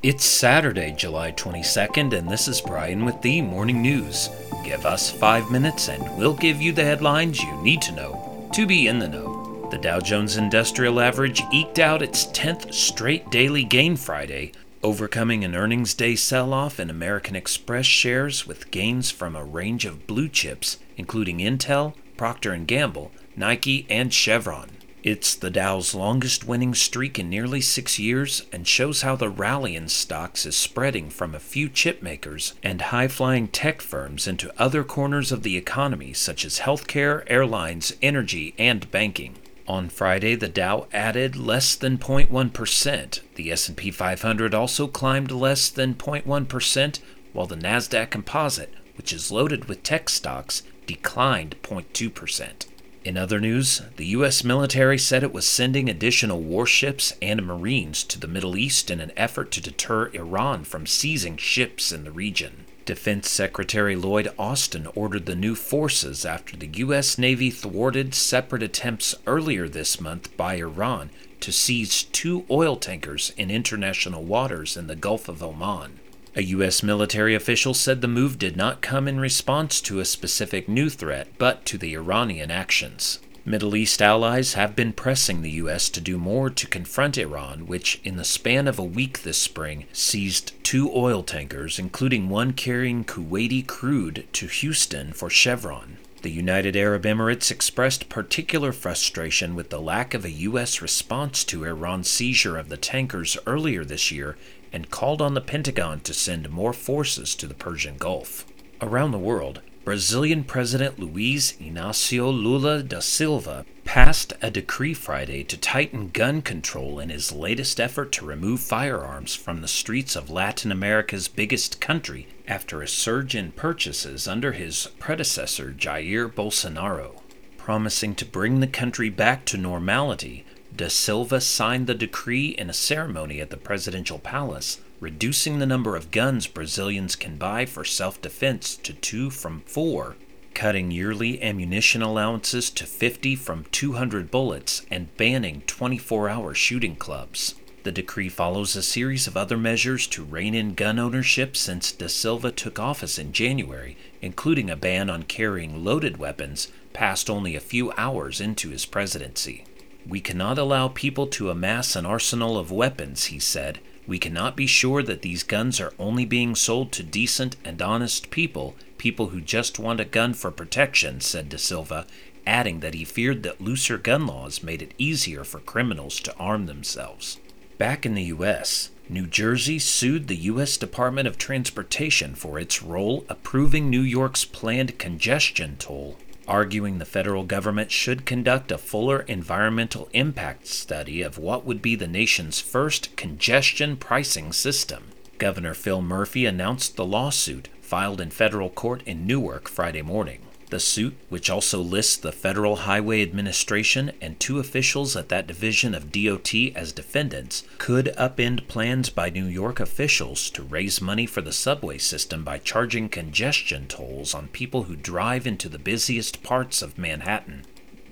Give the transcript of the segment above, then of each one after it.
It's Saturday, July 22nd, and this is Brian with the Morning News. Give us five minutes and we'll give you the headlines you need to know to be in the know. The Dow Jones Industrial Average eked out its 10th straight daily gain Friday, overcoming an earnings day sell off in American Express shares with gains from a range of blue chips, including Intel, Procter & Gamble, Nike, and Chevron. It's the Dow's longest winning streak in nearly six years and shows how the rally in stocks is spreading from a few chip makers and high flying tech firms into other corners of the economy, such as healthcare, airlines, energy, and banking. On Friday, the Dow added less than 0.1%. The S&P 500 also climbed less than 0.1%, while the Nasdaq Composite, which is loaded with tech stocks, declined 0.2%. In other news, the U.S. military said it was sending additional warships and Marines to the Middle East in an effort to deter Iran from seizing ships in the region. Defense Secretary Lloyd Austin ordered the new forces after the U.S. Navy thwarted separate attempts earlier this month by Iran to seize two oil tankers in international waters in the Gulf of Oman. A U.S. military official said the move did not come in response to a specific new threat, but to the Iranian actions. Middle East allies have been pressing the U.S. to do more to confront Iran, which, in the span of a week this spring, seized two oil tankers, including one carrying Kuwaiti crude, to Houston for Chevron. The United Arab Emirates expressed particular frustration with the lack of a U.S. response to Iran's seizure of the tankers earlier this year and called on the Pentagon to send more forces to the Persian Gulf. Around the world, Brazilian President Luiz Inácio Lula da Silva passed a decree Friday to tighten gun control in his latest effort to remove firearms from the streets of Latin America's biggest country after a surge in purchases under his predecessor Jair Bolsonaro. Promising to bring the country back to normality, Da Silva signed the decree in a ceremony at the presidential palace, reducing the number of guns Brazilians can buy for self defense to two from four, cutting yearly ammunition allowances to 50 from 200 bullets, and banning 24 hour shooting clubs. The decree follows a series of other measures to rein in gun ownership since Da Silva took office in January, including a ban on carrying loaded weapons, passed only a few hours into his presidency. We cannot allow people to amass an arsenal of weapons, he said. We cannot be sure that these guns are only being sold to decent and honest people, people who just want a gun for protection, said Da Silva, adding that he feared that looser gun laws made it easier for criminals to arm themselves. Back in the U.S., New Jersey sued the U.S. Department of Transportation for its role approving New York's planned congestion toll arguing the federal government should conduct a fuller environmental impact study of what would be the nation's first congestion pricing system. Governor Phil Murphy announced the lawsuit filed in federal court in Newark Friday morning. The suit, which also lists the Federal Highway Administration and two officials at that division of DOT as defendants, could upend plans by New York officials to raise money for the subway system by charging congestion tolls on people who drive into the busiest parts of Manhattan.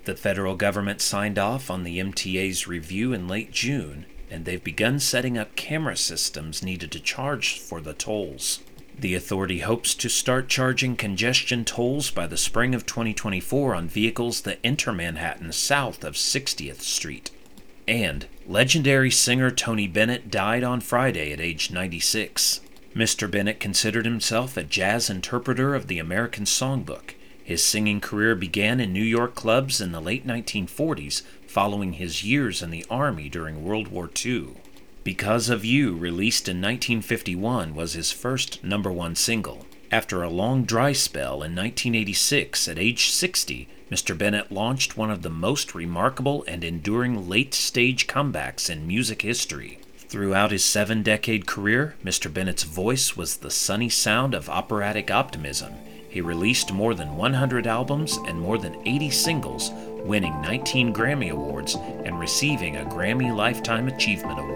The federal government signed off on the MTA's review in late June, and they've begun setting up camera systems needed to charge for the tolls. The authority hopes to start charging congestion tolls by the spring of 2024 on vehicles that enter Manhattan south of 60th Street. And legendary singer Tony Bennett died on Friday at age 96. Mr. Bennett considered himself a jazz interpreter of the American Songbook. His singing career began in New York clubs in the late 1940s, following his years in the Army during World War II. Because of You, released in 1951, was his first number one single. After a long dry spell in 1986, at age 60, Mr. Bennett launched one of the most remarkable and enduring late stage comebacks in music history. Throughout his seven decade career, Mr. Bennett's voice was the sunny sound of operatic optimism. He released more than 100 albums and more than 80 singles, winning 19 Grammy Awards and receiving a Grammy Lifetime Achievement Award.